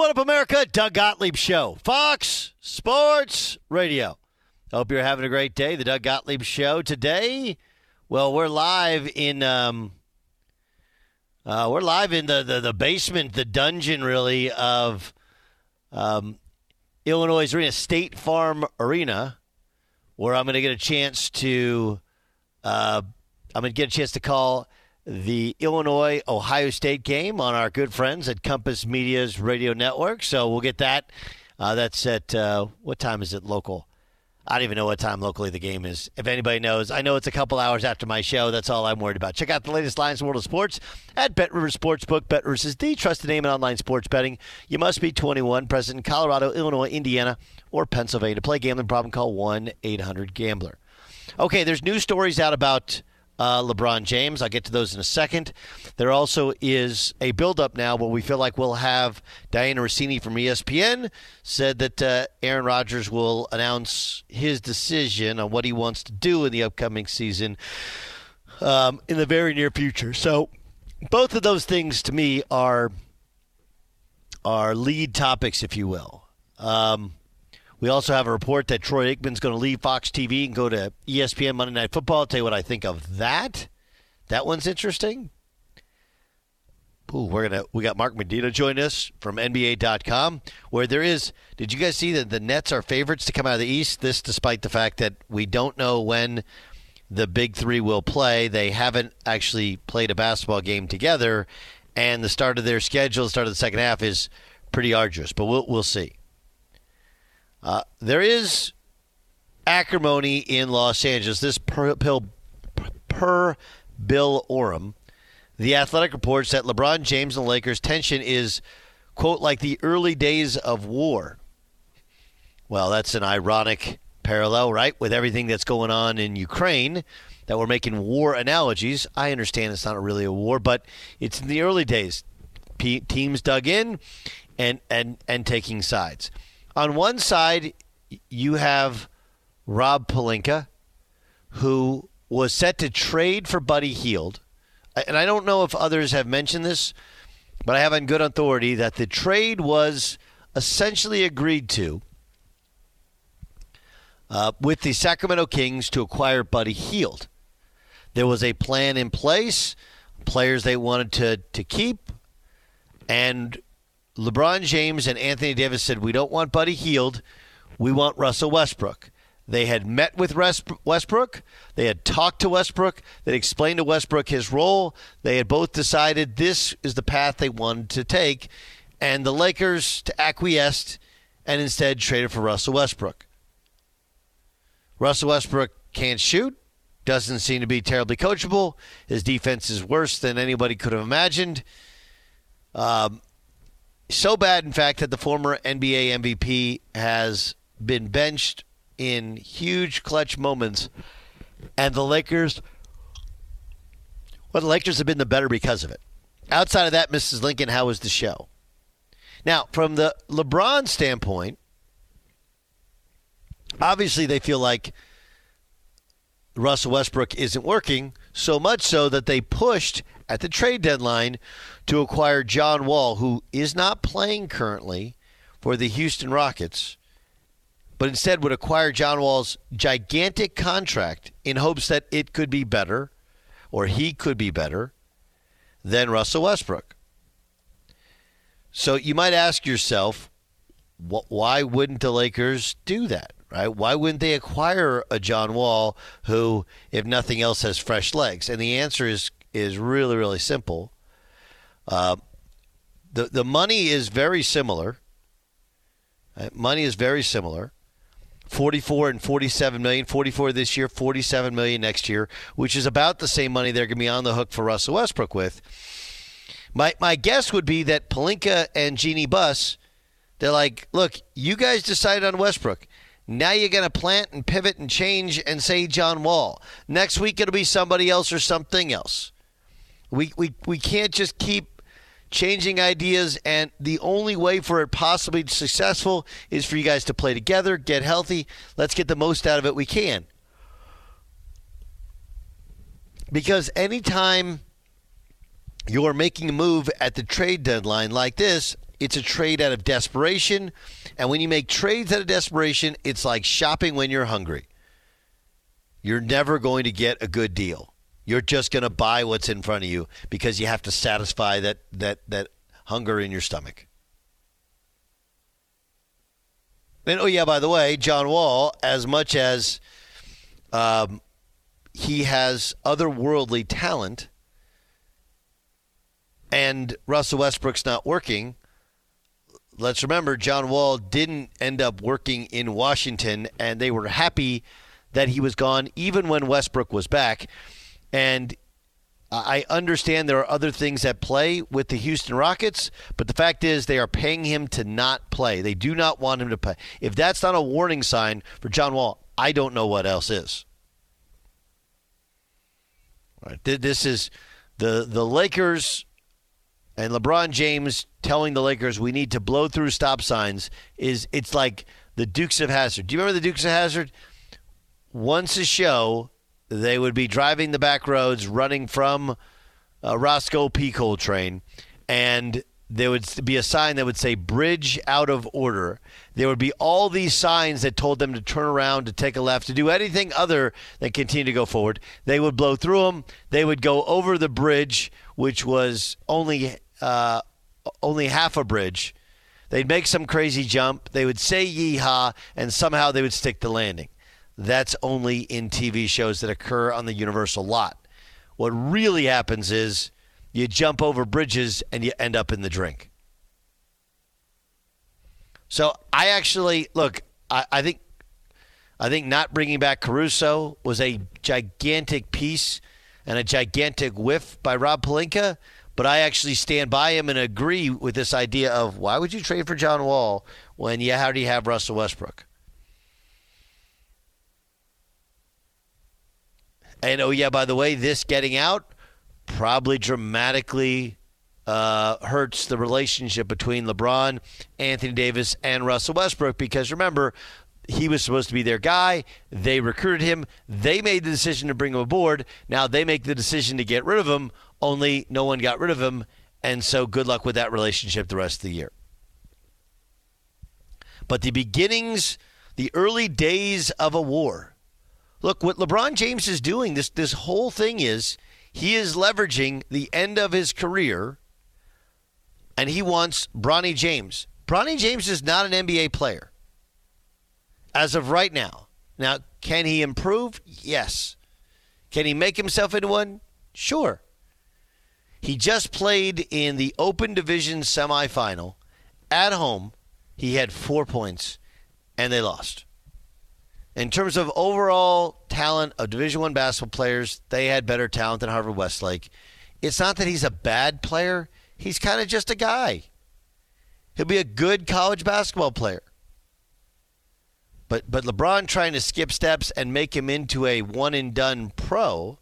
What up, America? Doug Gottlieb Show, Fox Sports Radio. Hope you're having a great day. The Doug Gottlieb Show today. Well, we're live in um, uh, we're live in the, the the basement, the dungeon, really of um, Illinois Arena, State Farm Arena, where I'm going to get a chance to uh, I'm going to get a chance to call the Illinois Ohio State game on our good friends at Compass Media's radio network. So we'll get that. Uh, that's at uh, what time is it local? I don't even know what time locally the game is. If anybody knows, I know it's a couple hours after my show. That's all I'm worried about. Check out the latest lines in world of sports at Bet Rivers Sportsbook. Bet Rivers is the trusted name in online sports betting. You must be 21, present in Colorado, Illinois, Indiana, or Pennsylvania. To play gambling problem, call 1 800 Gambler. Okay, there's news stories out about uh, LeBron James. I'll get to those in a second. There also is a buildup now where we feel like we'll have Dianna Russini from ESPN said that uh, Aaron Rodgers will announce his decision on what he wants to do in the upcoming season um, in the very near future. So both of those things to me are are lead topics, if you will. Um, we also have a report that Troy Aikman's going to leave Fox TV and go to ESPN Monday Night Football. I'll tell you what I think of that. That one's interesting. Ooh, we're gonna we got Mark Medina join us from NBA.com, where there is. Did you guys see that the Nets are favorites to come out of the East? This, despite the fact that we don't know when the Big Three will play. They haven't actually played a basketball game together, and the start of their schedule, the start of the second half, is pretty arduous. But we'll we'll see. Uh, there is acrimony in Los Angeles. This per, per, per Bill Oram, the Athletic reports that LeBron James and the Lakers tension is quote like the early days of war. Well, that's an ironic parallel, right? With everything that's going on in Ukraine, that we're making war analogies. I understand it's not really a war, but it's in the early days. P- teams dug in and and and taking sides on one side, you have Rob Pelinka, who was set to trade for Buddy Hield. And I don't know if others have mentioned this, but I have on good authority that the trade was essentially agreed to uh, with the Sacramento Kings to acquire Buddy Hield. There was a plan in place, players they wanted to, to keep, and LeBron James and Anthony Davis said, We don't want Buddy Hield. We want Russell Westbrook. They had met with Westbrook. They had talked to Westbrook. They explained to Westbrook his role. They had both decided this is the path they wanted to take. And the Lakers acquiesced and instead traded for Russell Westbrook. Russell Westbrook can't shoot, doesn't seem to be terribly coachable. His defense is worse than anybody could have imagined. Um, so bad, in fact, that the former NBA MVP has been benched in huge clutch moments, and the Lakers, well, the Lakers have been the better because of it. Outside of that, Mrs. Lincoln, how was the show? Now, from the LeBron standpoint, obviously they feel like Russell Westbrook isn't working, so much so that they pushed at the trade deadline to acquire John Wall, who is not playing currently for the Houston Rockets, but instead would acquire John Wall's gigantic contract in hopes that it could be better or he could be better than Russell Westbrook. So you might ask yourself, why wouldn't the Lakers do that? Right? Why wouldn't they acquire a John Wall who, if nothing else, has fresh legs? And the answer is is really really simple. Uh, the the money is very similar. Uh, money is very similar. 44 and 47 million, 44 this year, 47 million next year, which is about the same money they're going to be on the hook for Russell Westbrook with. My my guess would be that Pelinka and Jeanie Buss They're like, look, you guys decided on Westbrook. Now you're going to plant and pivot and change and say John Wall. Next week it'll be somebody else or something else. We, we, we can't just keep changing ideas, and the only way for it possibly successful is for you guys to play together, get healthy. Let's get the most out of it we can. Because anytime you're making a move at the trade deadline like this, it's a trade out of desperation. And when you make trades out of desperation, it's like shopping when you're hungry. You're never going to get a good deal. You're just going to buy what's in front of you because you have to satisfy that, that, that hunger in your stomach. And oh, yeah, by the way, John Wall, as much as um, he has otherworldly talent and Russell Westbrook's not working, let's remember John Wall didn't end up working in Washington, and they were happy that he was gone, even when Westbrook was back. And I understand there are other things at play with the Houston Rockets, but the fact is they are paying him to not play. They do not want him to play. If that's not a warning sign for John Wall, I don't know what else is. Right. This is the the Lakers and LeBron James telling the Lakers we need to blow through stop signs is it's like the Dukes of Hazzard. Do you remember the Dukes of Hazzard? Once a show, they would be driving the back roads, running from uh, Rosco P. Coltrane, and there would be a sign that would say "Bridge out of order." There would be all these signs that told them to turn around, to take a left, to do anything other than continue to go forward. They would blow through them. They would go over the bridge, which was only uh, only half a bridge. They'd make some crazy jump. They would say yeehaw, and somehow they would stick the landing. That's only in TV shows that occur on the Universal lot. What really happens is you jump over bridges and you end up in the drink. So I actually look. I, I think I think not bringing back Caruso was a gigantic piece and a gigantic whiff by Rob Pelinka. But I actually stand by him and agree with this idea of why would you trade for John Wall when yeah, how do you already have Russell Westbrook? And oh, yeah, by the way, this getting out probably dramatically uh, hurts the relationship between LeBron, Anthony Davis, and Russell Westbrook because remember, he was supposed to be their guy. They recruited him. They made the decision to bring him aboard. Now they make the decision to get rid of him only no one got rid of him. And so good luck with that relationship the rest of the year. But the beginnings, the early days of a war. Look, what LeBron James is doing, this, this whole thing is he is leveraging the end of his career and he wants Bronny James. Bronny James is not an NBA player as of right now. Now, can he improve? Yes. Can he make himself into one? Sure. He just played in the Open Division semifinal at home. He had four points, and they lost. In terms of overall talent of Division One basketball players, they had better talent than Harvard Westlake. It's not that he's a bad player; he's kind of just a guy. He'll be a good college basketball player. But but LeBron trying to skip steps and make him into a one and done pro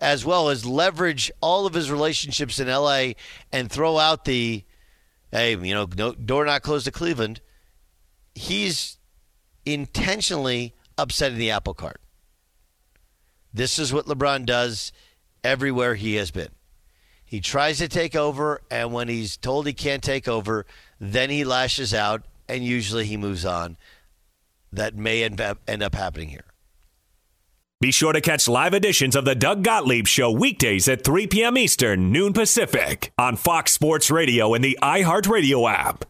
as well as leverage all of his relationships in LA and throw out the, hey, you know, no, door not closed to Cleveland. He's intentionally upsetting the apple cart. This is what LeBron does everywhere he has been. He tries to take over, and when he's told he can't take over, then he lashes out, and usually he moves on. That may end up, end up happening here. Be sure to catch live editions of the Doug Gottlieb Show weekdays at 3 p.m. Eastern, noon Pacific, on Fox Sports Radio and the iHeartRadio app.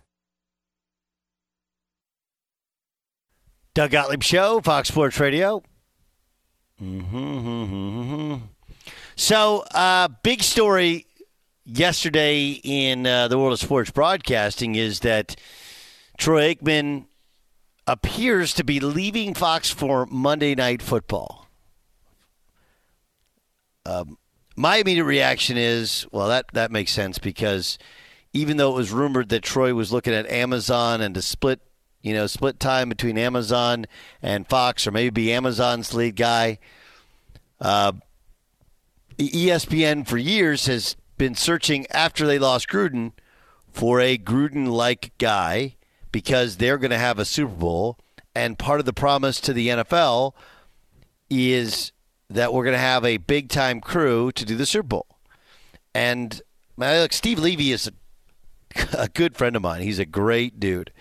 Doug Gottlieb Show, Fox Sports Radio. Mm-hmm, mm-hmm. So, uh, big story yesterday in uh, the world of sports broadcasting is that Troy Aikman appears to be leaving Fox for Monday Night Football. Um, my immediate reaction is, well, that that makes sense because even though it was rumored that Troy was looking at Amazon and to split, you know, split time between Amazon and Fox, or maybe be Amazon's lead guy. Uh, ESPN for years has been searching after they lost Gruden for a Gruden like guy because they're going to have a Super Bowl. And part of the promise to the NFL is that we're going to have a big time crew to do the Super Bowl. And look, Steve Levy is a, a, good friend of mine. He's a great dude.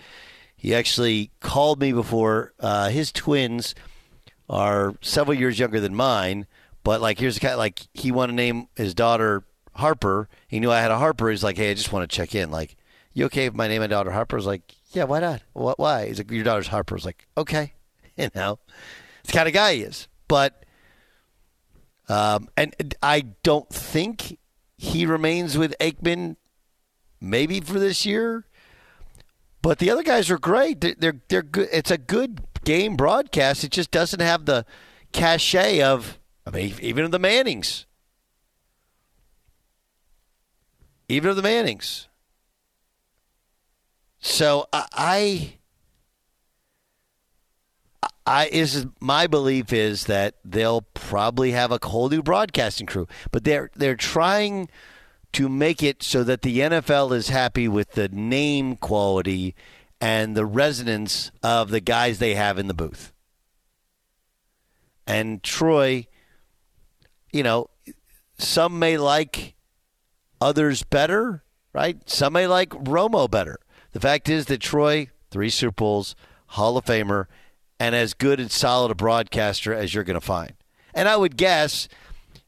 He actually called me before. Uh, his twins are several years younger than mine, but like here's the guy. Like he wanted to name his daughter Harper. He knew I had a Harper. He's like, hey, I just want to check in. Like, you okay if my name and daughter Harper? I was like, yeah, why not? What? Why? He's like, your daughter's Harper. I was like, okay, you know, it's the kind of guy he is. But, um, and I don't think he remains with Aikman, maybe for this year. But the other guys are great. They're they're, they're good. It's a good game broadcast. It just doesn't have the cachet of I mean, even of the Mannings. even of the Mannings. So I, I is my belief is that they'll probably have a whole new broadcasting crew, but they're they're trying to make it so that the NFL is happy with the name quality and the resonance of the guys they have in the booth. And Troy, you know, some may like others better, right? Some may like Romo better. The fact is that Troy, three Super Bowls, Hall of Famer, and as good and solid a broadcaster as you're going to find. And I would guess,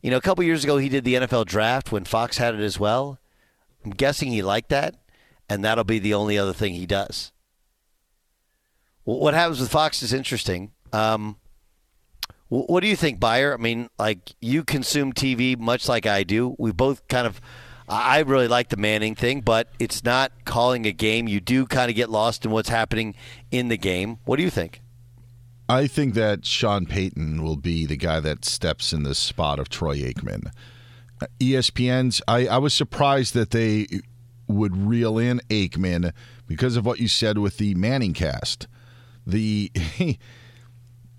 you know, a couple years ago he did the NFL draft when Fox had it as well. I'm guessing he liked that, and that'll be the only other thing he does. What happens with Fox is interesting. Um, what do you think, Beyer? I mean, like you consume TV much like I do. We both kind of I really like the Manning thing, but it's not calling a game. You do kind of get lost in what's happening in the game. What do you think? I think that Sean Payton will be the guy that steps in the spot of Troy Aikman. ESPN's, I, I was surprised that they would reel in Aikman because of what you said with the Manning cast. The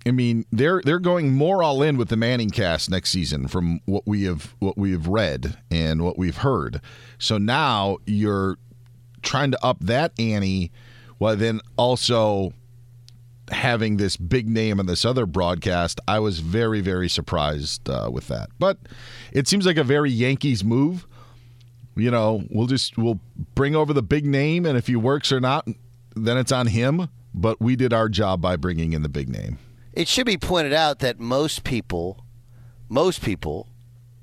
I mean, they're they're going more all in with the Manning cast next season from what we have what we have read and what we've heard. So now you're trying to up that ante while then also having this big name in this other broadcast. I was very very surprised uh, with that. But it seems like a very Yankees move. You know, we'll just we'll bring over the big name and if he works or not, then it's on him, but we did our job by bringing in the big name. It should be pointed out that most people, most people,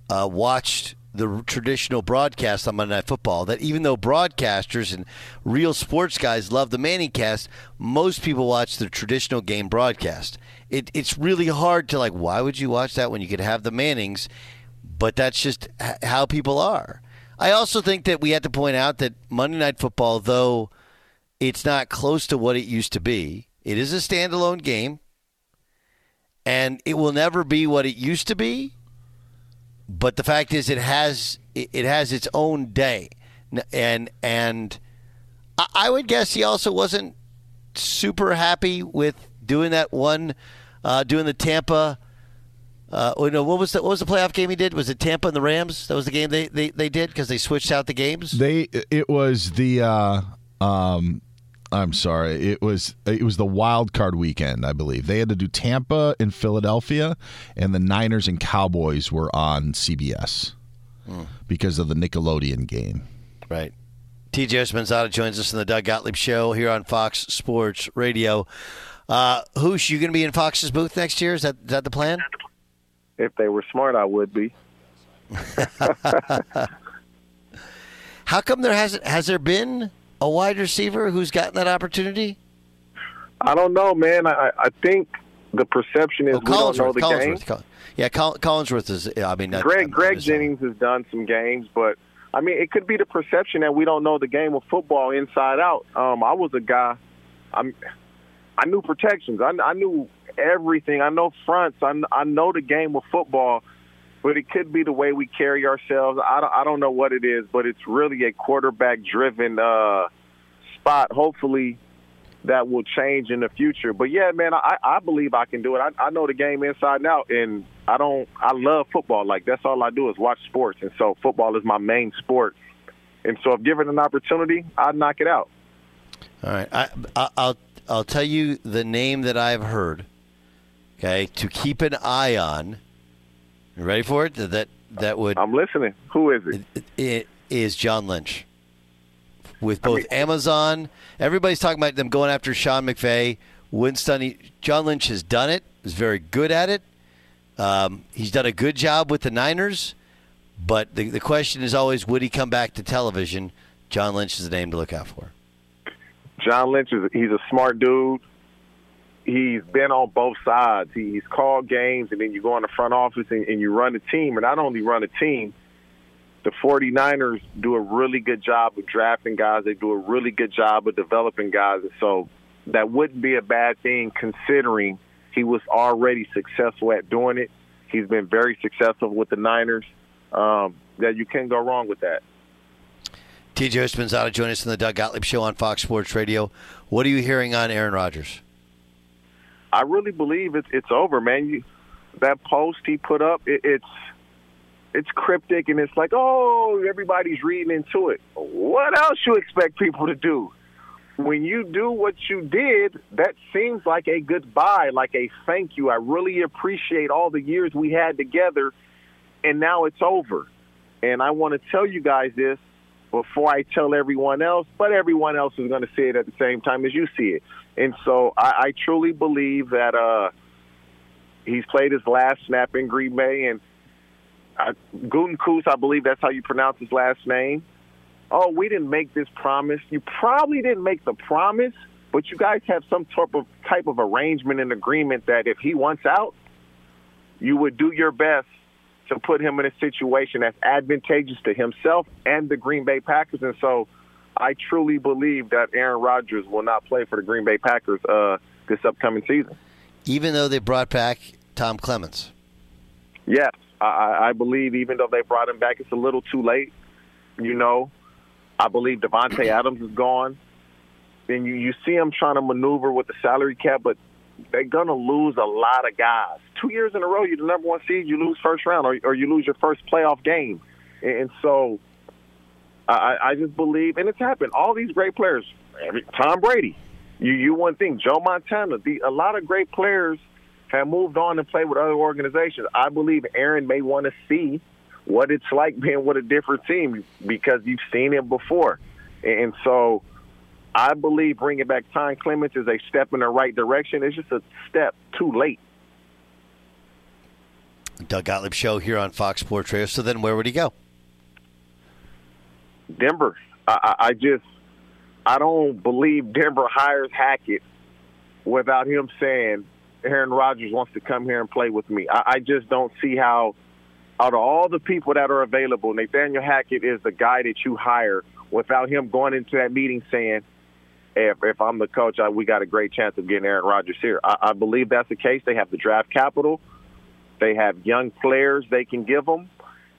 uh, watched the traditional broadcast on Monday Night Football. That even though broadcasters and real sports guys love the Manning cast, most people watch the traditional game broadcast. It, it's really hard to like. Why would you watch that when you could have the Mannings? But that's just how people are. I also think that we have to point out that Monday Night Football, though it's not close to what it used to be, it is a standalone game and it will never be what it used to be. But the fact is, it has it has its own day, and and I would guess he also wasn't super happy with doing that one, uh, doing the Tampa. Uh, oh, no, what was the what was the playoff game he did? Was it Tampa and the Rams? That was the game they they, they did because they switched out the games. They it was the uh, um, I'm sorry. It was it was the wild card weekend, I believe. They had to do Tampa and Philadelphia, and the Niners and Cowboys were on CBS hmm. because of the Nickelodeon game. Right. TJ Houshmandzadeh joins us in the Doug Gottlieb Show here on Fox Sports Radio. Uh, Hoosh, you going to be in Fox's booth next year? Is that is that the plan? If they were smart, I would be. How come there hasn't has there been a wide receiver who's gotten that opportunity? I don't know, man. I, I think the perception is oh, we don't know the Collinsworth, game. yeah, Collinsworth is. I mean, Greg Greg Jennings has done some games, but I mean, it could be the perception that we don't know the game of football inside out. Um, I was a guy. I'm. I knew protections. I, I knew everything. I know fronts. I, I know the game of football. But it could be the way we carry ourselves. I don't, I don't know what it is, but it's really a quarterback-driven uh, spot. Hopefully, that will change in the future. But yeah, man, I, I believe I can do it. I, I know the game inside and out, and I don't. I love football. Like that's all I do is watch sports, and so football is my main sport. And so, if given an opportunity, I'd knock it out. All right, I, I, I'll I'll tell you the name that I've heard. Okay, to keep an eye on. You ready for it? That that would. I'm listening. Who is it? It, it is John Lynch. With both I mean, Amazon, everybody's talking about them going after Sean McVay. Winston, John Lynch has done it. Is very good at it. Um, he's done a good job with the Niners, but the the question is always, would he come back to television? John Lynch is the name to look out for. John Lynch is he's a smart dude. He's been on both sides. He's called games, and then you go in the front office and, and you run a team. And not only run a team, the 49ers do a really good job of drafting guys. They do a really good job of developing guys. And so that wouldn't be a bad thing considering he was already successful at doing it. He's been very successful with the Niners. Um, that you can't go wrong with that. TJ Houshmandzadeh join us in the Doug Gottlieb Show on Fox Sports Radio. What are you hearing on Aaron Rodgers? I really believe it's it's over, man. You, that post he put up, it, it's it's cryptic and it's like, oh, everybody's reading into it. What else you expect people to do? When you do what you did, that seems like a goodbye, like a thank you. I really appreciate all the years we had together, and now it's over. And I want to tell you guys this before I tell everyone else, but everyone else is going to see it at the same time as you see it. And so I, I truly believe that uh, he's played his last snap in Green Bay, and uh, Gutekunst, I believe that's how you pronounce his last name. Oh, we didn't make this promise. You probably didn't make the promise, but you guys have some type of type of arrangement and agreement that if he wants out, you would do your best to put him in a situation that's advantageous to himself and the Green Bay Packers. And so I truly believe that Aaron Rodgers will not play for the Green Bay Packers uh, this upcoming season. Even though they brought back Tom Clements? Yes. I, I believe even though they brought him back, it's a little too late. You know, I believe Davante Adams is gone. Then you, you see him trying to maneuver with the salary cap, but they're gonna lose a lot of guys. Two years in a row, you're the number one seed, you lose first round, or, or you lose your first playoff game, and so I, I just believe, and it's happened. All these great players, Tom Brady, you you one thing, Joe Montana, the, a lot of great players have moved on and played with other organizations. I believe Aaron may want to see what it's like being with a different team because you've seen it before, and so I believe bringing back Tom Clements is a step in the right direction. It's just a step too late. Doug Gottlieb show here on Fox Sports Radio. So then, where would he go? Denver. I, I just I don't believe Denver hires Hackett without him saying Aaron Rodgers wants to come here and play with me. I, I just don't see how out of all the people that are available, Nathaniel Hackett is the guy that you hire without him going into that meeting saying, if, if I'm the coach, I, we got a great chance of getting Aaron Rodgers here. I, I believe that's the case. They have the draft capital. They have young players they can give them.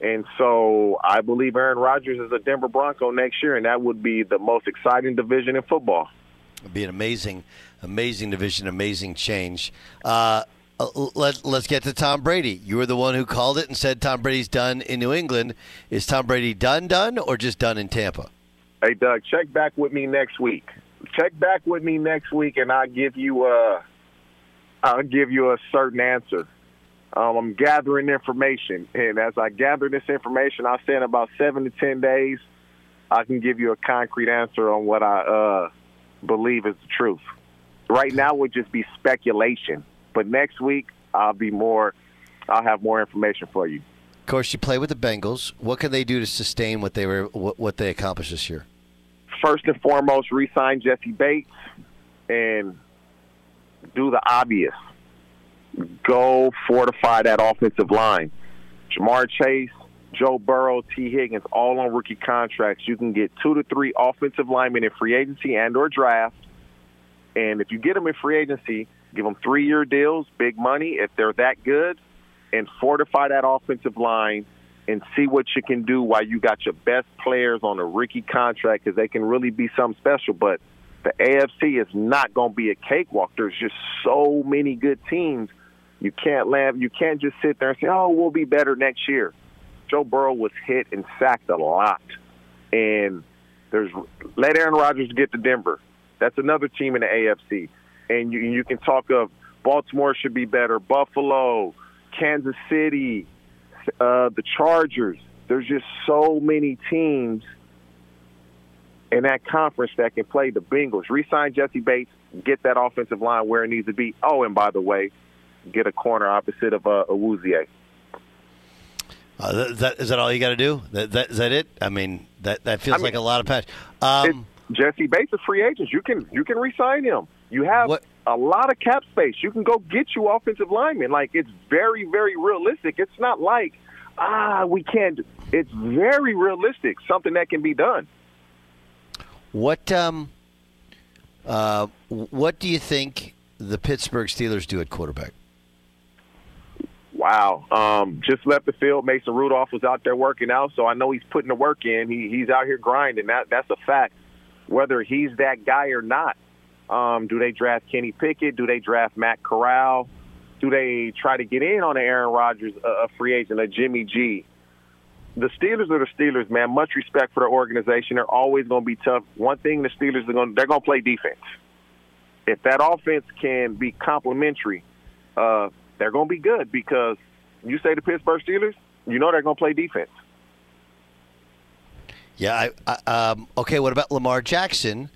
And so I believe Aaron Rodgers is a Denver Bronco next year, and that would be the most exciting division in football. It'd be an amazing, amazing division, amazing change. Uh, uh let, let's get to Tom Brady. You were the one who called it and said Tom Brady's done in New England. Is Tom Brady done, done, or just done in Tampa? Hey, Doug, check back with me next week check back with me next week, and I'll give you a I'll give you a certain answer. Um, I'm gathering information, and as I gather this information, I'll say in about seven to ten days, I can give you a concrete answer on what I uh, believe is the truth. Right now, would just be speculation, but next week I'll be more. I'll have more information for you. Of course, you play with the Bengals. What can they do to sustain what they were what, they accomplished this year? first and foremost, re-sign Jessie Bates and do the obvious. Go fortify that offensive line. Ja'Marr Chase, Joe Burrow, Tee Higgins, all on rookie contracts. You can get two to three offensive linemen in free agency and or draft. And if you get them in free agency, give them three-year deals, big money. If they're that good, and fortify that offensive line and see what you can do while you got your best players on a rookie contract because they can really be something special. But the AFC is not going to be a cakewalk. There's just so many good teams. You can't laugh. You can't just sit there and say, "Oh, we'll be better next year." Joe Burrow was hit and sacked a lot, and there's let Aaron Rodgers get to Denver. That's another team in the AFC, and you, you can talk of Baltimore should be better, Buffalo, Kansas City, uh, the Chargers. There's just so many teams in that conference that can play the Bengals. Resign Jessie Bates, get that offensive line where it needs to be. Oh, and by the way, get a corner opposite of uh, Awuzie. Uh, that, that, is that all you got to do? That, that, is that it? I mean, that that feels I mean, like a lot of patch. Um, Jessie Bates is free agent. You can you can resign him. You have What- a lot of cap space. You can go get you offensive linemen. Like it's very very realistic. It's not like ah we can't. It's very realistic. Something that can be done. what um, uh, what do you think the Pittsburgh Steelers do at quarterback? Wow. Um, just left the field. Mason Rudolph was out there working out, so I know he's putting the work in. He, he's out here grinding. That that's a fact. Whether he's that guy or not, um, do they draft Kenny Pickett? Do they draft Matt Corral? Do they try to get in on an Aaron Rodgers, a, a free agent, a Jimmy G? The Steelers are the Steelers, man. Much respect for the organization. They're always going to be tough. One thing the Steelers are going they're going to play defense. If that offense can be complementary, uh, they're going to be good because you say the Pittsburgh Steelers, you know they're going to play defense. Yeah. I, I, um, okay. What about Lamar Jackson?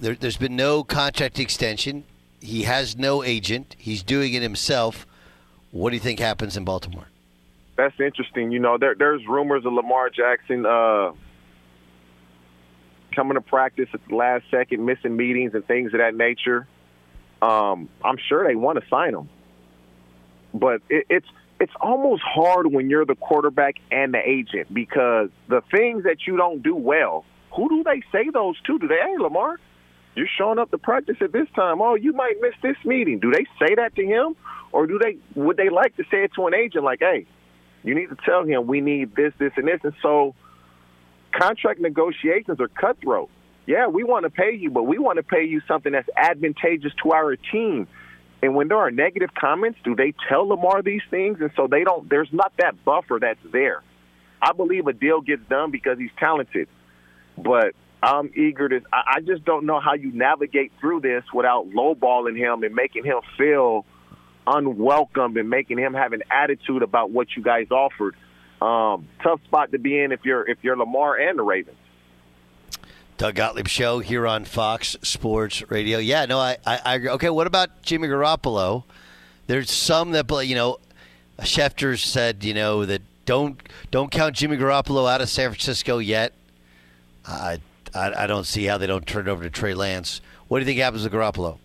There, there's been no contract extension. He has no agent. He's doing it himself. What do you think happens in Baltimore? That's interesting. You know, there, there's rumors of Lamar Jackson uh, coming to practice at the last second, missing meetings and things of that nature. Um, I'm sure they want to sign him, but it, it's it's almost hard when you're the quarterback and the agent because the things that you don't do well, who do they say those to? Do they, hey Lamar, you're showing up to practice at this time. Oh, you might miss this meeting. Do they say that to him, or do they would they like to say it to an agent like, hey, you need to tell him we need this, this, and this. And so contract negotiations are cutthroat. Yeah, we want to pay you, but we want to pay you something that's advantageous to our team. And when there are negative comments, do they tell Lamar these things? And so they don't, there's not that buffer that's there. I believe a deal gets done because he's talented, but I'm eager to, I just don't know how you navigate through this without lowballing him and making him feel unwelcome and making him have an attitude about what you guys offered. Um, tough spot to be in if you're if you're Lamar and the Ravens. Doug Gottlieb show here on Fox Sports Radio. Yeah, no, I, I, I agree. Okay, what about Jimmy Garoppolo? There's some that, you know, Schefter said, you know, that don't don't count Jimmy Garoppolo out of San Francisco yet. I, I, I don't see how they don't turn it over to Trey Lance. What do you think happens with Garoppolo?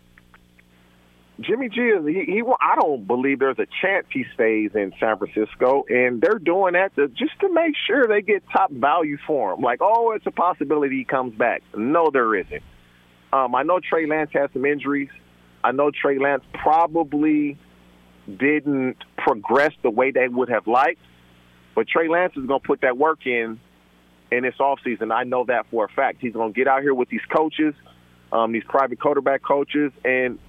Jimmy G is he, he. I don't believe there's a chance he stays in San Francisco, and they're doing that to, just to make sure they get top value for him. Like, oh, it's a possibility he comes back. No, there isn't. Um, I know Trey Lance has some injuries. I know Trey Lance probably didn't progress the way they would have liked, but Trey Lance is going to put that work in in this offseason. I know that for a fact. He's going to get out here with these coaches, um, these private quarterback coaches, and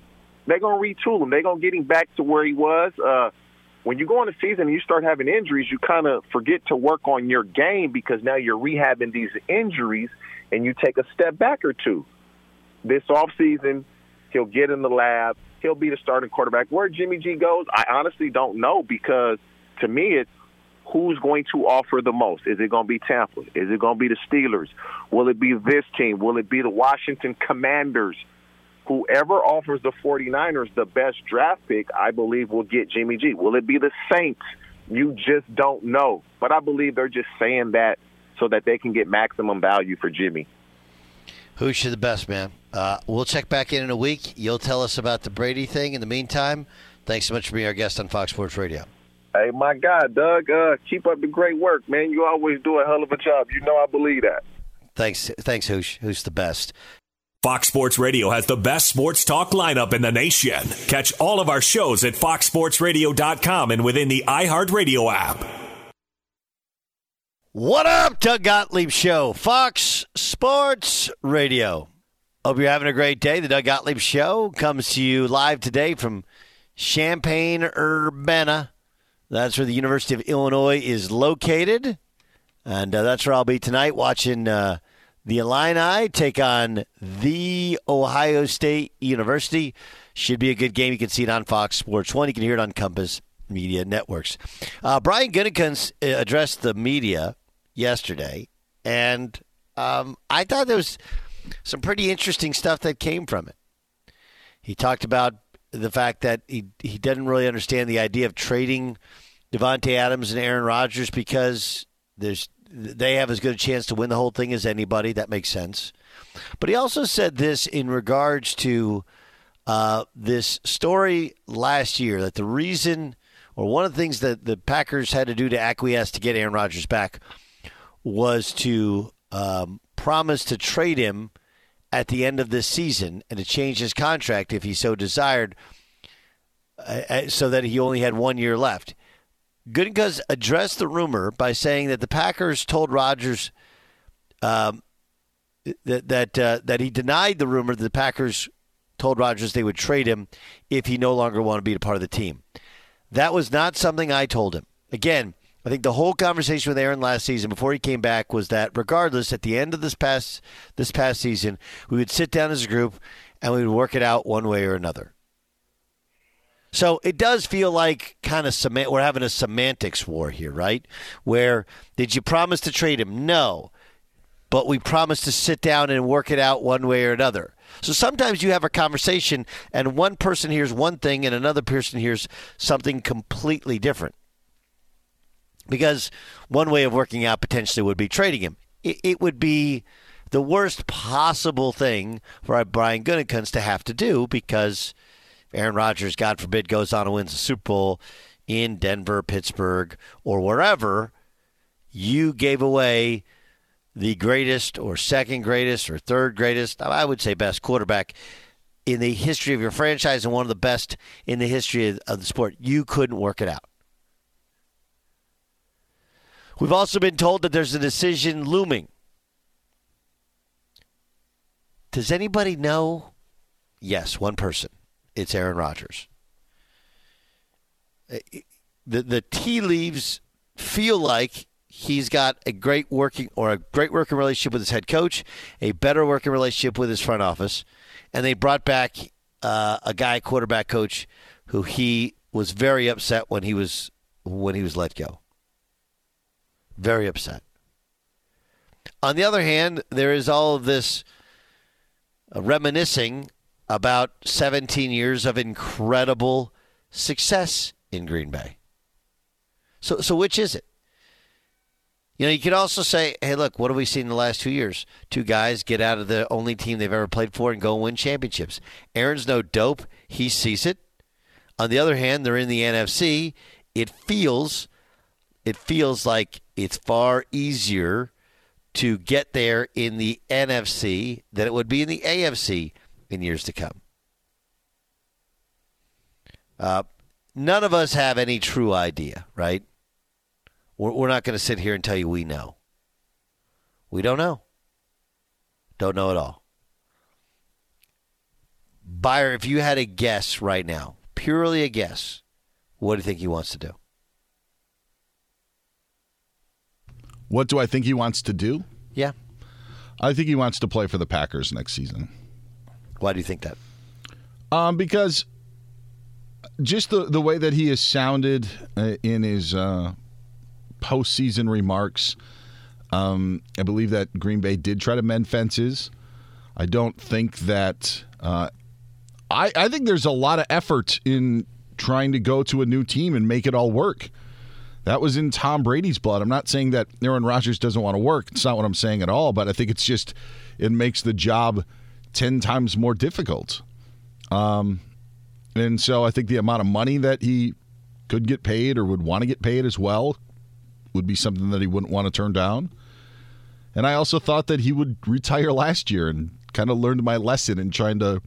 they're going to retool him. They're going to get him back to where he was. Uh, when you go in the season and you start having injuries, you kind of forget to work on your game because now you're rehabbing these injuries and you take a step back or two. This offseason, he'll get in the lab. He'll be the starting quarterback. Where Jimmy G goes, I honestly don't know because to me, it's who's going to offer the most? Is it going to be Tampa? Is it going to be the Steelers? Will it be this team? Will it be the Washington Commanders? Whoever offers the 49ers the best draft pick, I believe, will get Jimmy G. Will it be the Saints? You just don't know. But I believe they're just saying that so that they can get maximum value for Jimmy. Who's the best, man? Uh, we'll check back in in a week. You'll tell us about the Brady thing. In the meantime, thanks so much for being our guest on Fox Sports Radio. Hey, my God, Doug, uh, keep up the great work, man. You always do a hell of a job. You know I believe that. Thanks, thanks, Hoosh. Who's the best? Fox Sports Radio has the best sports talk lineup in the nation. Catch all of our shows at foxsportsradio.com and within the iHeartRadio app. What up, Doug Gottlieb Show, Fox Sports Radio. Hope you're having a great day. The Doug Gottlieb Show comes to you live today from Champaign, Urbana. That's where the University of Illinois is located. And uh, that's where I'll be tonight watching uh, the Illini take on the Ohio State University. Should be a good game. You can see it on Fox Sports 1. You can hear it on Compass Media Networks. Uh, Brian Gutekunst uh, addressed the media yesterday, and um, I thought there was some pretty interesting stuff that came from it. He talked about the fact that he he didn't really understand the idea of trading Davante Adams and Aaron Rodgers because there's they have as good a chance to win the whole thing as anybody. That makes sense. But he also said this in regards to uh, this story last year that the reason, or one of the things that the Packers had to do to acquiesce to get Aaron Rodgers back was to um, promise to trade him at the end of this season and to change his contract if he so desired, uh, uh so that he only had one year left. Gutekunst addressed the rumor by saying that the Packers told Rodgers um, that that uh, that he denied the rumor that the Packers told Rodgers they would trade him if he no longer wanted to be a part of the team. That was not something I told him. Again, I think the whole conversation with Aaron last season before he came back was that regardless, at the end of this past this past season, we would sit down as a group and we would work it out one way or another. So it does feel like kind of sem- we're having a semantics war here, right? Where did you promise to trade him? No. But we promised to sit down and work it out one way or another. So sometimes you have a conversation and one person hears one thing and another person hears something completely different. Because one way of working out potentially would be trading him. It, it would be the worst possible thing for Brian Gutekunst to have to do because – Aaron Rodgers, God forbid, goes on and wins the Super Bowl in Denver, Pittsburgh, or wherever, you gave away the greatest or second greatest or third greatest, I would say best quarterback in the history of your franchise and one of the best in the history of, of the sport. You couldn't work it out. We've also been told that there's a decision looming. Does anybody know? Yes, one person it's Aaron Rodgers. Uh, the the tea leaves feel like he's got a great working or a great working relationship with his head coach, a better working relationship with his front office, and they brought back uh, a guy quarterback coach who he was very upset when he was when he was let go. Very upset. On the other hand, there is all of this uh, reminiscing about 17 years of incredible success in Green Bay. So, so which is it? You know, you could also say, hey, look, what have we seen in the last two years? Two guys get out of the only team they've ever played for and go win championships. Aaron's no dope. He sees it. On the other hand, they're in the NFC. It feels it feels like it's far easier to get there in the NFC than it would be in the AFC in years to come. Uh, none of us have any true idea, right? We're, we're not going to sit here and tell you we know. We don't know. Don't know at all. Buyer, if you had a guess right now, purely a guess, what do you think he wants to do? What do I think he wants to do? Yeah. I think he wants to play for the Packers next season. Why do you think that? Um, because just the the way that he has sounded uh, in his uh, postseason remarks, um, I believe that Green Bay did try to mend fences. I don't think that. Uh, I I think there's a lot of effort in trying to go to a new team and make it all work. That was in Tom Brady's blood. I'm not saying that Aaron Rodgers doesn't want to work. It's not what I'm saying at all. But I think it's just it makes the job 10 times more difficult. Um, and so I think the amount of money that he could get paid or would want to get paid as well would be something that he wouldn't want to turn down. And I also thought that he would retire last year and kind of learned my lesson in trying to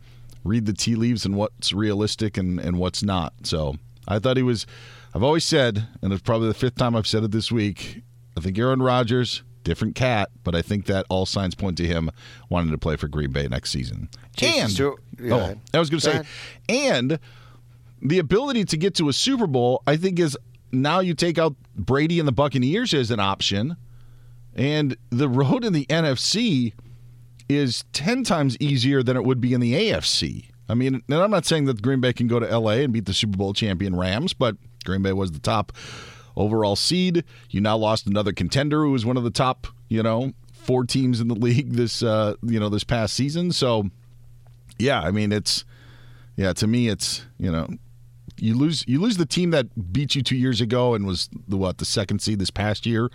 read the tea leaves and what's realistic and, and what's not. So I thought he was. I've always said, and it's probably the fifth time I've said it this week. I think Aaron Rodgers, different cat, but I think that all signs point to him wanting to play for Green Bay next season. Jason and Stewart- oh, ahead. I was going to say, ahead. and the ability to get to a Super Bowl, I think, is now you take out Brady and the Buccaneers as an option, and the road in the NFC is 10 times easier than it would be in the AFC. I mean, and I'm not saying that Green Bay can go to LA and beat the Super Bowl champion Rams, but Green Bay was the top overall seed. You now lost another contender who was one of the top, you know, four teams in the league this uh, you know, this past season. So yeah, I mean, it's yeah, to me it's, you know, you lose you lose the team that beat you 2 years ago and was the what, the second seed this past year.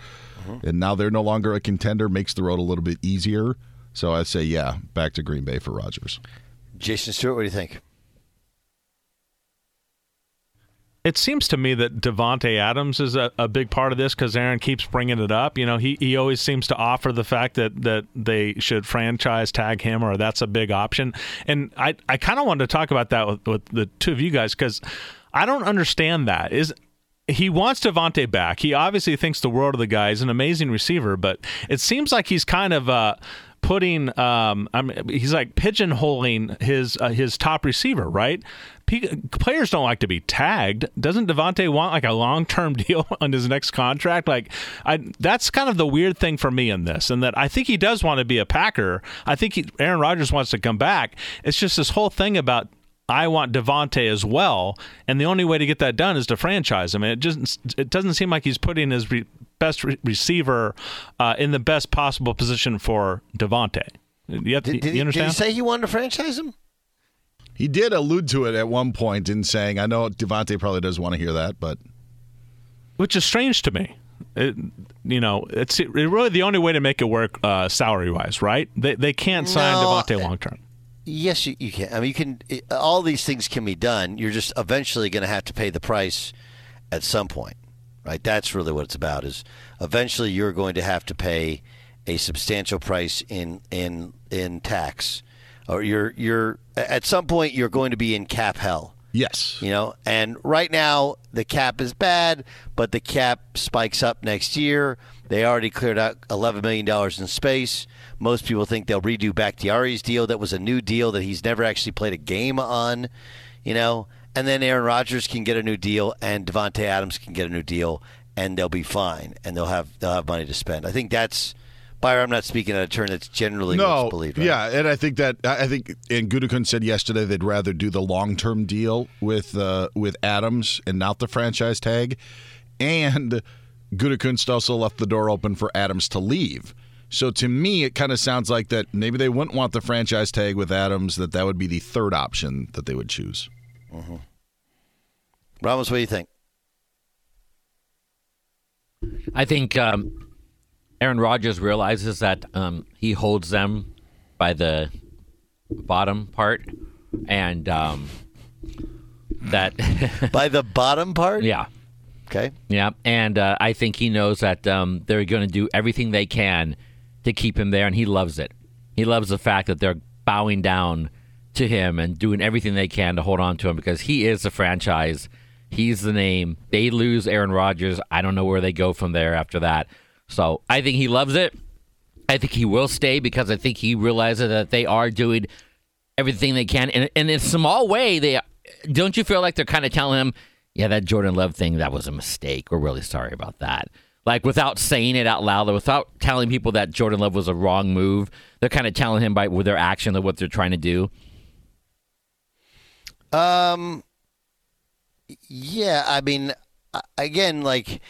And now they're no longer a contender makes the road a little bit easier. So I say yeah, back to Green Bay for Rodgers. Jason Stewart, what do you think? It seems to me that Davante Adams is a, a big part of this because Aaron keeps bringing it up. You know, he, he always seems to offer the fact that, that they should franchise tag him or that's a big option. And I, I kind of wanted to talk about that with, with the two of you guys because I don't understand that. Is he wants Davante back. He obviously thinks the world of the guy. He's an amazing receiver, but it seems like he's kind of uh, putting. Um, I mean, he's like pigeonholing his uh, his top receiver, right? P- players don't like to be tagged. Doesn't Davante want like a long term deal on his next contract? Like, I that's kind of the weird thing for me in this, and that I think he does want to be a Packer. I think he, Aaron Rodgers wants to come back. It's just this whole thing about I want Davante as well, and the only way to get that done is to franchise him. And it just it doesn't seem like he's putting his re- best re- receiver uh, in the best possible position for Davante. You, have to- Did, did you he, did he say he wanted to franchise him? He did allude to it at one point in saying, I know Davante probably doesn't want to hear that, but Which is strange to me. It, you know, it's it really the only way to make it work uh, salary wise, right? They they can't sign No, Davante long term. Yes, you, you can. I mean, you can. It, all these things can be done. You're just eventually going to have to pay the price at some point, right? That's really what it's about. Is eventually you're going to have to pay a substantial price in in in tax, or you're you're at some point you're going to be in cap hell. yes. You know, and right now the cap is bad, but the cap spikes up next year. They already cleared out eleven million dollars in space. Most people think they'll redo Bakhtiari's deal. That was a new deal that he's never actually played a game on. You know, and then Aaron Rodgers can get a new deal, and Davante Adams can get a new deal, and they'll be fine, and they'll have they'll have money to spend. I think that's. Byron, I'm not speaking out of turn. That's generally No, believed. Right? yeah, and I think that I think and Gutekunst said yesterday they'd rather do the long term deal with uh, with Adams and not the franchise tag, and Gutekunst also left the door open for Adams to leave. So to me, it kind of sounds like that maybe they wouldn't want the franchise tag with Adams. That that would be the third option that they would choose. Ramos, what do you think? I think um, Aaron Rodgers realizes that um, he holds them by the bottom part, and um, that By the bottom part, yeah, Okay. yeah, and uh, I think he knows that um, they're going to do everything they can to keep him there, and he loves it. He loves the fact that they're bowing down to him and doing everything they can to hold on to him because he is the franchise. He's the name. They lose Aaron Rodgers. I don't know where they go from there after that. So I think he loves it. I think he will stay because I think he realizes that they are doing everything they can, and, and in a small way, they don't you feel like they're kind of telling him, "Yeah, that Jordan Love thing, that was a mistake. We're really sorry about that." Like without saying it out loud, without telling people that Jordan Love was a wrong move, they're kind of telling him by with their action of what they're trying to do. Um. Yeah, I mean, again, like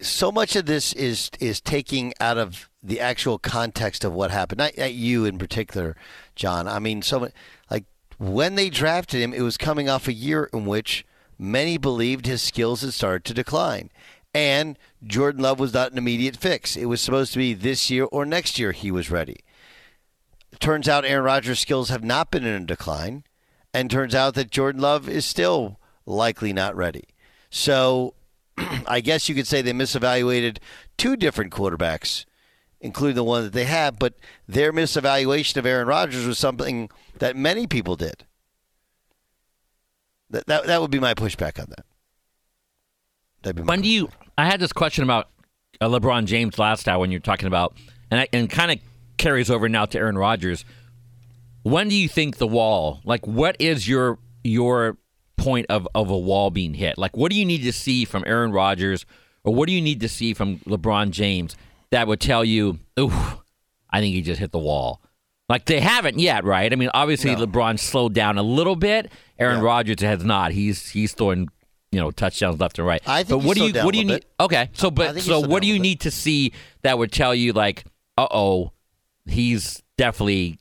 so much of this is is taking out of the actual context of what happened. Not, not you in particular, John. I mean, so like when they drafted him, it was coming off a year in which many believed his skills had started to decline. And Jordan Love was not an immediate fix. It was supposed to be this year or next year he was ready. Turns out Aaron Rodgers' skills have not been in a decline and turns out that Jordan Love is still likely not ready. So I guess you could say they misevaluated two different quarterbacks including the one that they have, but their misevaluation of Aaron Rodgers was something that many people did. That that, that would be my pushback on that. That'd be my When do you? I had this question about uh, LeBron James last hour when you're talking about, and I, and kind of carries over now to Aaron Rodgers. When do you think the wall? Like, what is your your point of of a wall being hit? Like, what do you need to see from Aaron Rodgers, or what do you need to see from LeBron James that would tell you, "Ooh, I think he just hit the wall." Like they haven't yet, right? I mean, obviously LeBron slowed down a little bit. Aaron Yeah. Rodgers has not. He's he's throwing you know touchdowns left and right. I think but what do you what do you need? bit. Okay, so but so what do you need to see that would tell you like, uh oh, he's definitely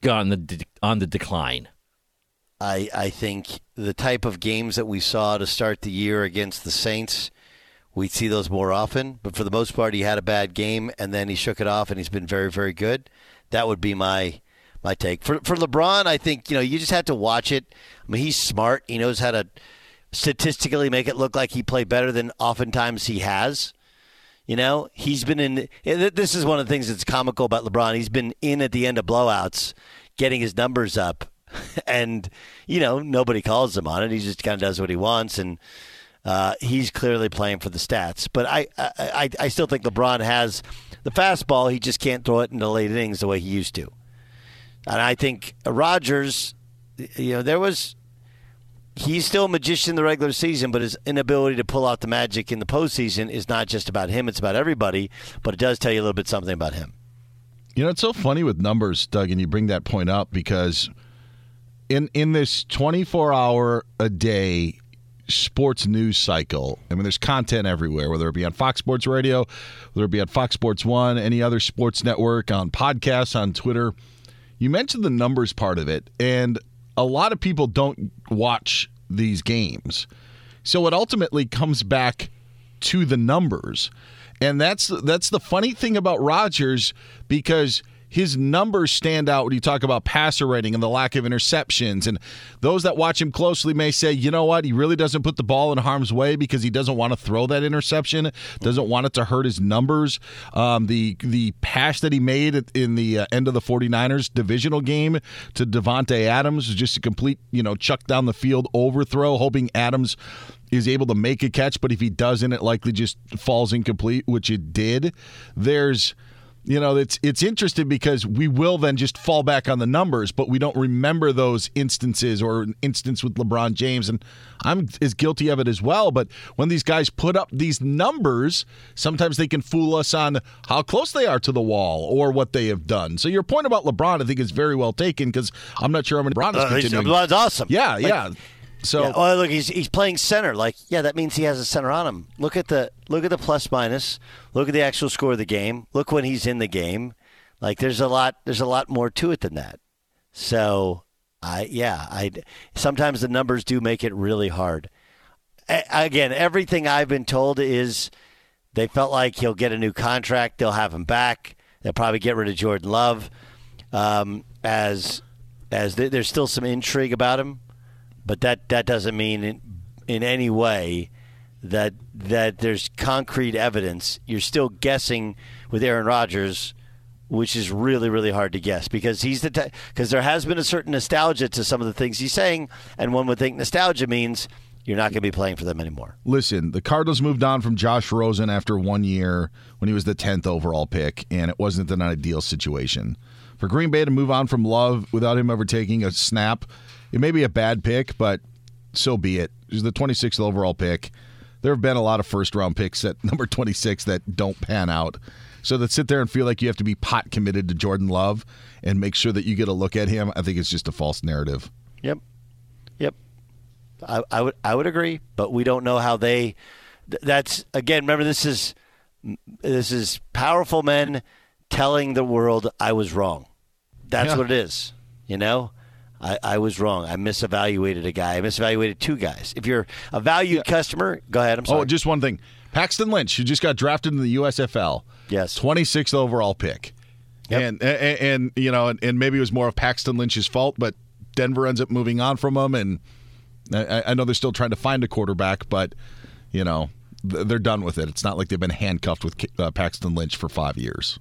gone the de- on the decline. I I think the type of games that we saw to start the year against the Saints, we'd see those more often. But for the most part, he had a bad game and then he shook it off, and he's been very very good. That would be my my take for for LeBron. I think you know you just have to watch it. I mean, he's smart. He knows how to statistically make it look like he played better than oftentimes he has. You know, he's been in. This is one of the things that's comical about LeBron. He's been in at the end of blowouts, getting his numbers up, and you know nobody calls him on it. He just kind of does what he wants, and uh, he's clearly playing for the stats. But I, I, I, still think LeBron has the fastball. He just can't throw it in the late innings the way he used to. And I think Rodgers, you know, there was he's still a magician in the regular season, but his inability to pull out the magic in the postseason is not just about him; it's about everybody. But it does tell you a little bit something about him. You know, it's so funny with numbers, Doug, and you bring that point up because in in this 24 hour a day sports news cycle, I mean, there's content everywhere, whether it be on Fox Sports Radio, whether it be on Fox Sports One, any other sports network, on podcasts, on Twitter. You mentioned the numbers part of it, and a lot of people don't watch these games. So it ultimately comes back to the numbers. And that's that's the funny thing about Rodgers because his numbers stand out when you talk about passer rating and the lack of interceptions. And those that watch him closely may say, you know what, he really doesn't put the ball in harm's way because he doesn't want to throw that interception, doesn't want it to hurt his numbers. Um, the the pass that he made in the uh, end of the 49ers divisional game to Davante Adams was just a complete, you know, chuck down the field overthrow, hoping Adams is able to make a catch, but if he doesn't, it likely just falls incomplete, which it did. There's you know, it's it's interesting because we will then just fall back on the numbers, but we don't remember those instances or an instance with LeBron James, and I'm as guilty of it as well. But when these guys put up these numbers, sometimes they can fool us on how close they are to the wall or what they have done. So your point about LeBron, I think, is very well taken because I'm not sure how many LeBron is Uh, continuing. LeBron's awesome. Yeah, Like, yeah. So Yeah. Oh, look, he's he's playing center. Like, yeah, that means he has a center on him. Look at the look at the plus minus. Look at the actual score of the game. Look when he's in the game. Like, there's a lot there's a lot more to it than that. So, I yeah, I sometimes the numbers do make it really hard. A- again, everything I've been told is they felt like he'll get a new contract. They'll have him back. They'll probably get rid of Jordan Love. Um, as as th- there's still some intrigue about him but that that doesn't mean in, in any way that that there's concrete evidence. You're still guessing with Aaron Rodgers, which is really really hard to guess because he's the because there has been a certain nostalgia to some of the things he's saying, and one would think nostalgia means you're not going to be playing for them anymore. listen, the Cardinals moved on from Josh Rosen after one year when he was the 10th overall pick, and it wasn't an ideal situation. For Green Bay to move on from Love without him ever taking a snap, it may be a bad pick, but so be it. He's the 26th overall pick. There have been a lot of first round picks at number 26 that don't pan out. So to sit there and feel like you have to be pot committed to Jordan Love and make sure that you get a look at him, I think it's just a false narrative. Yep, yep. I, I would I would agree, but we don't know how they. th- That's again. Remember, this is this is powerful men telling the world I was wrong. That's Yeah. what it is. You know, I, I was wrong. I misevaluated a guy. I misevaluated two guys. If you're a valued customer, go ahead. I'm sorry. Oh, just one thing. Paxton Lynch, who just got drafted in the USFL. Yes. 26th overall pick. Yep. And, and and you know, and, and maybe it was more of Paxton Lynch's fault, but Denver ends up moving on from him and I, I know they're still trying to find a quarterback, but you know, they're done with it. It's not like they've been handcuffed with uh, Paxton Lynch for five years.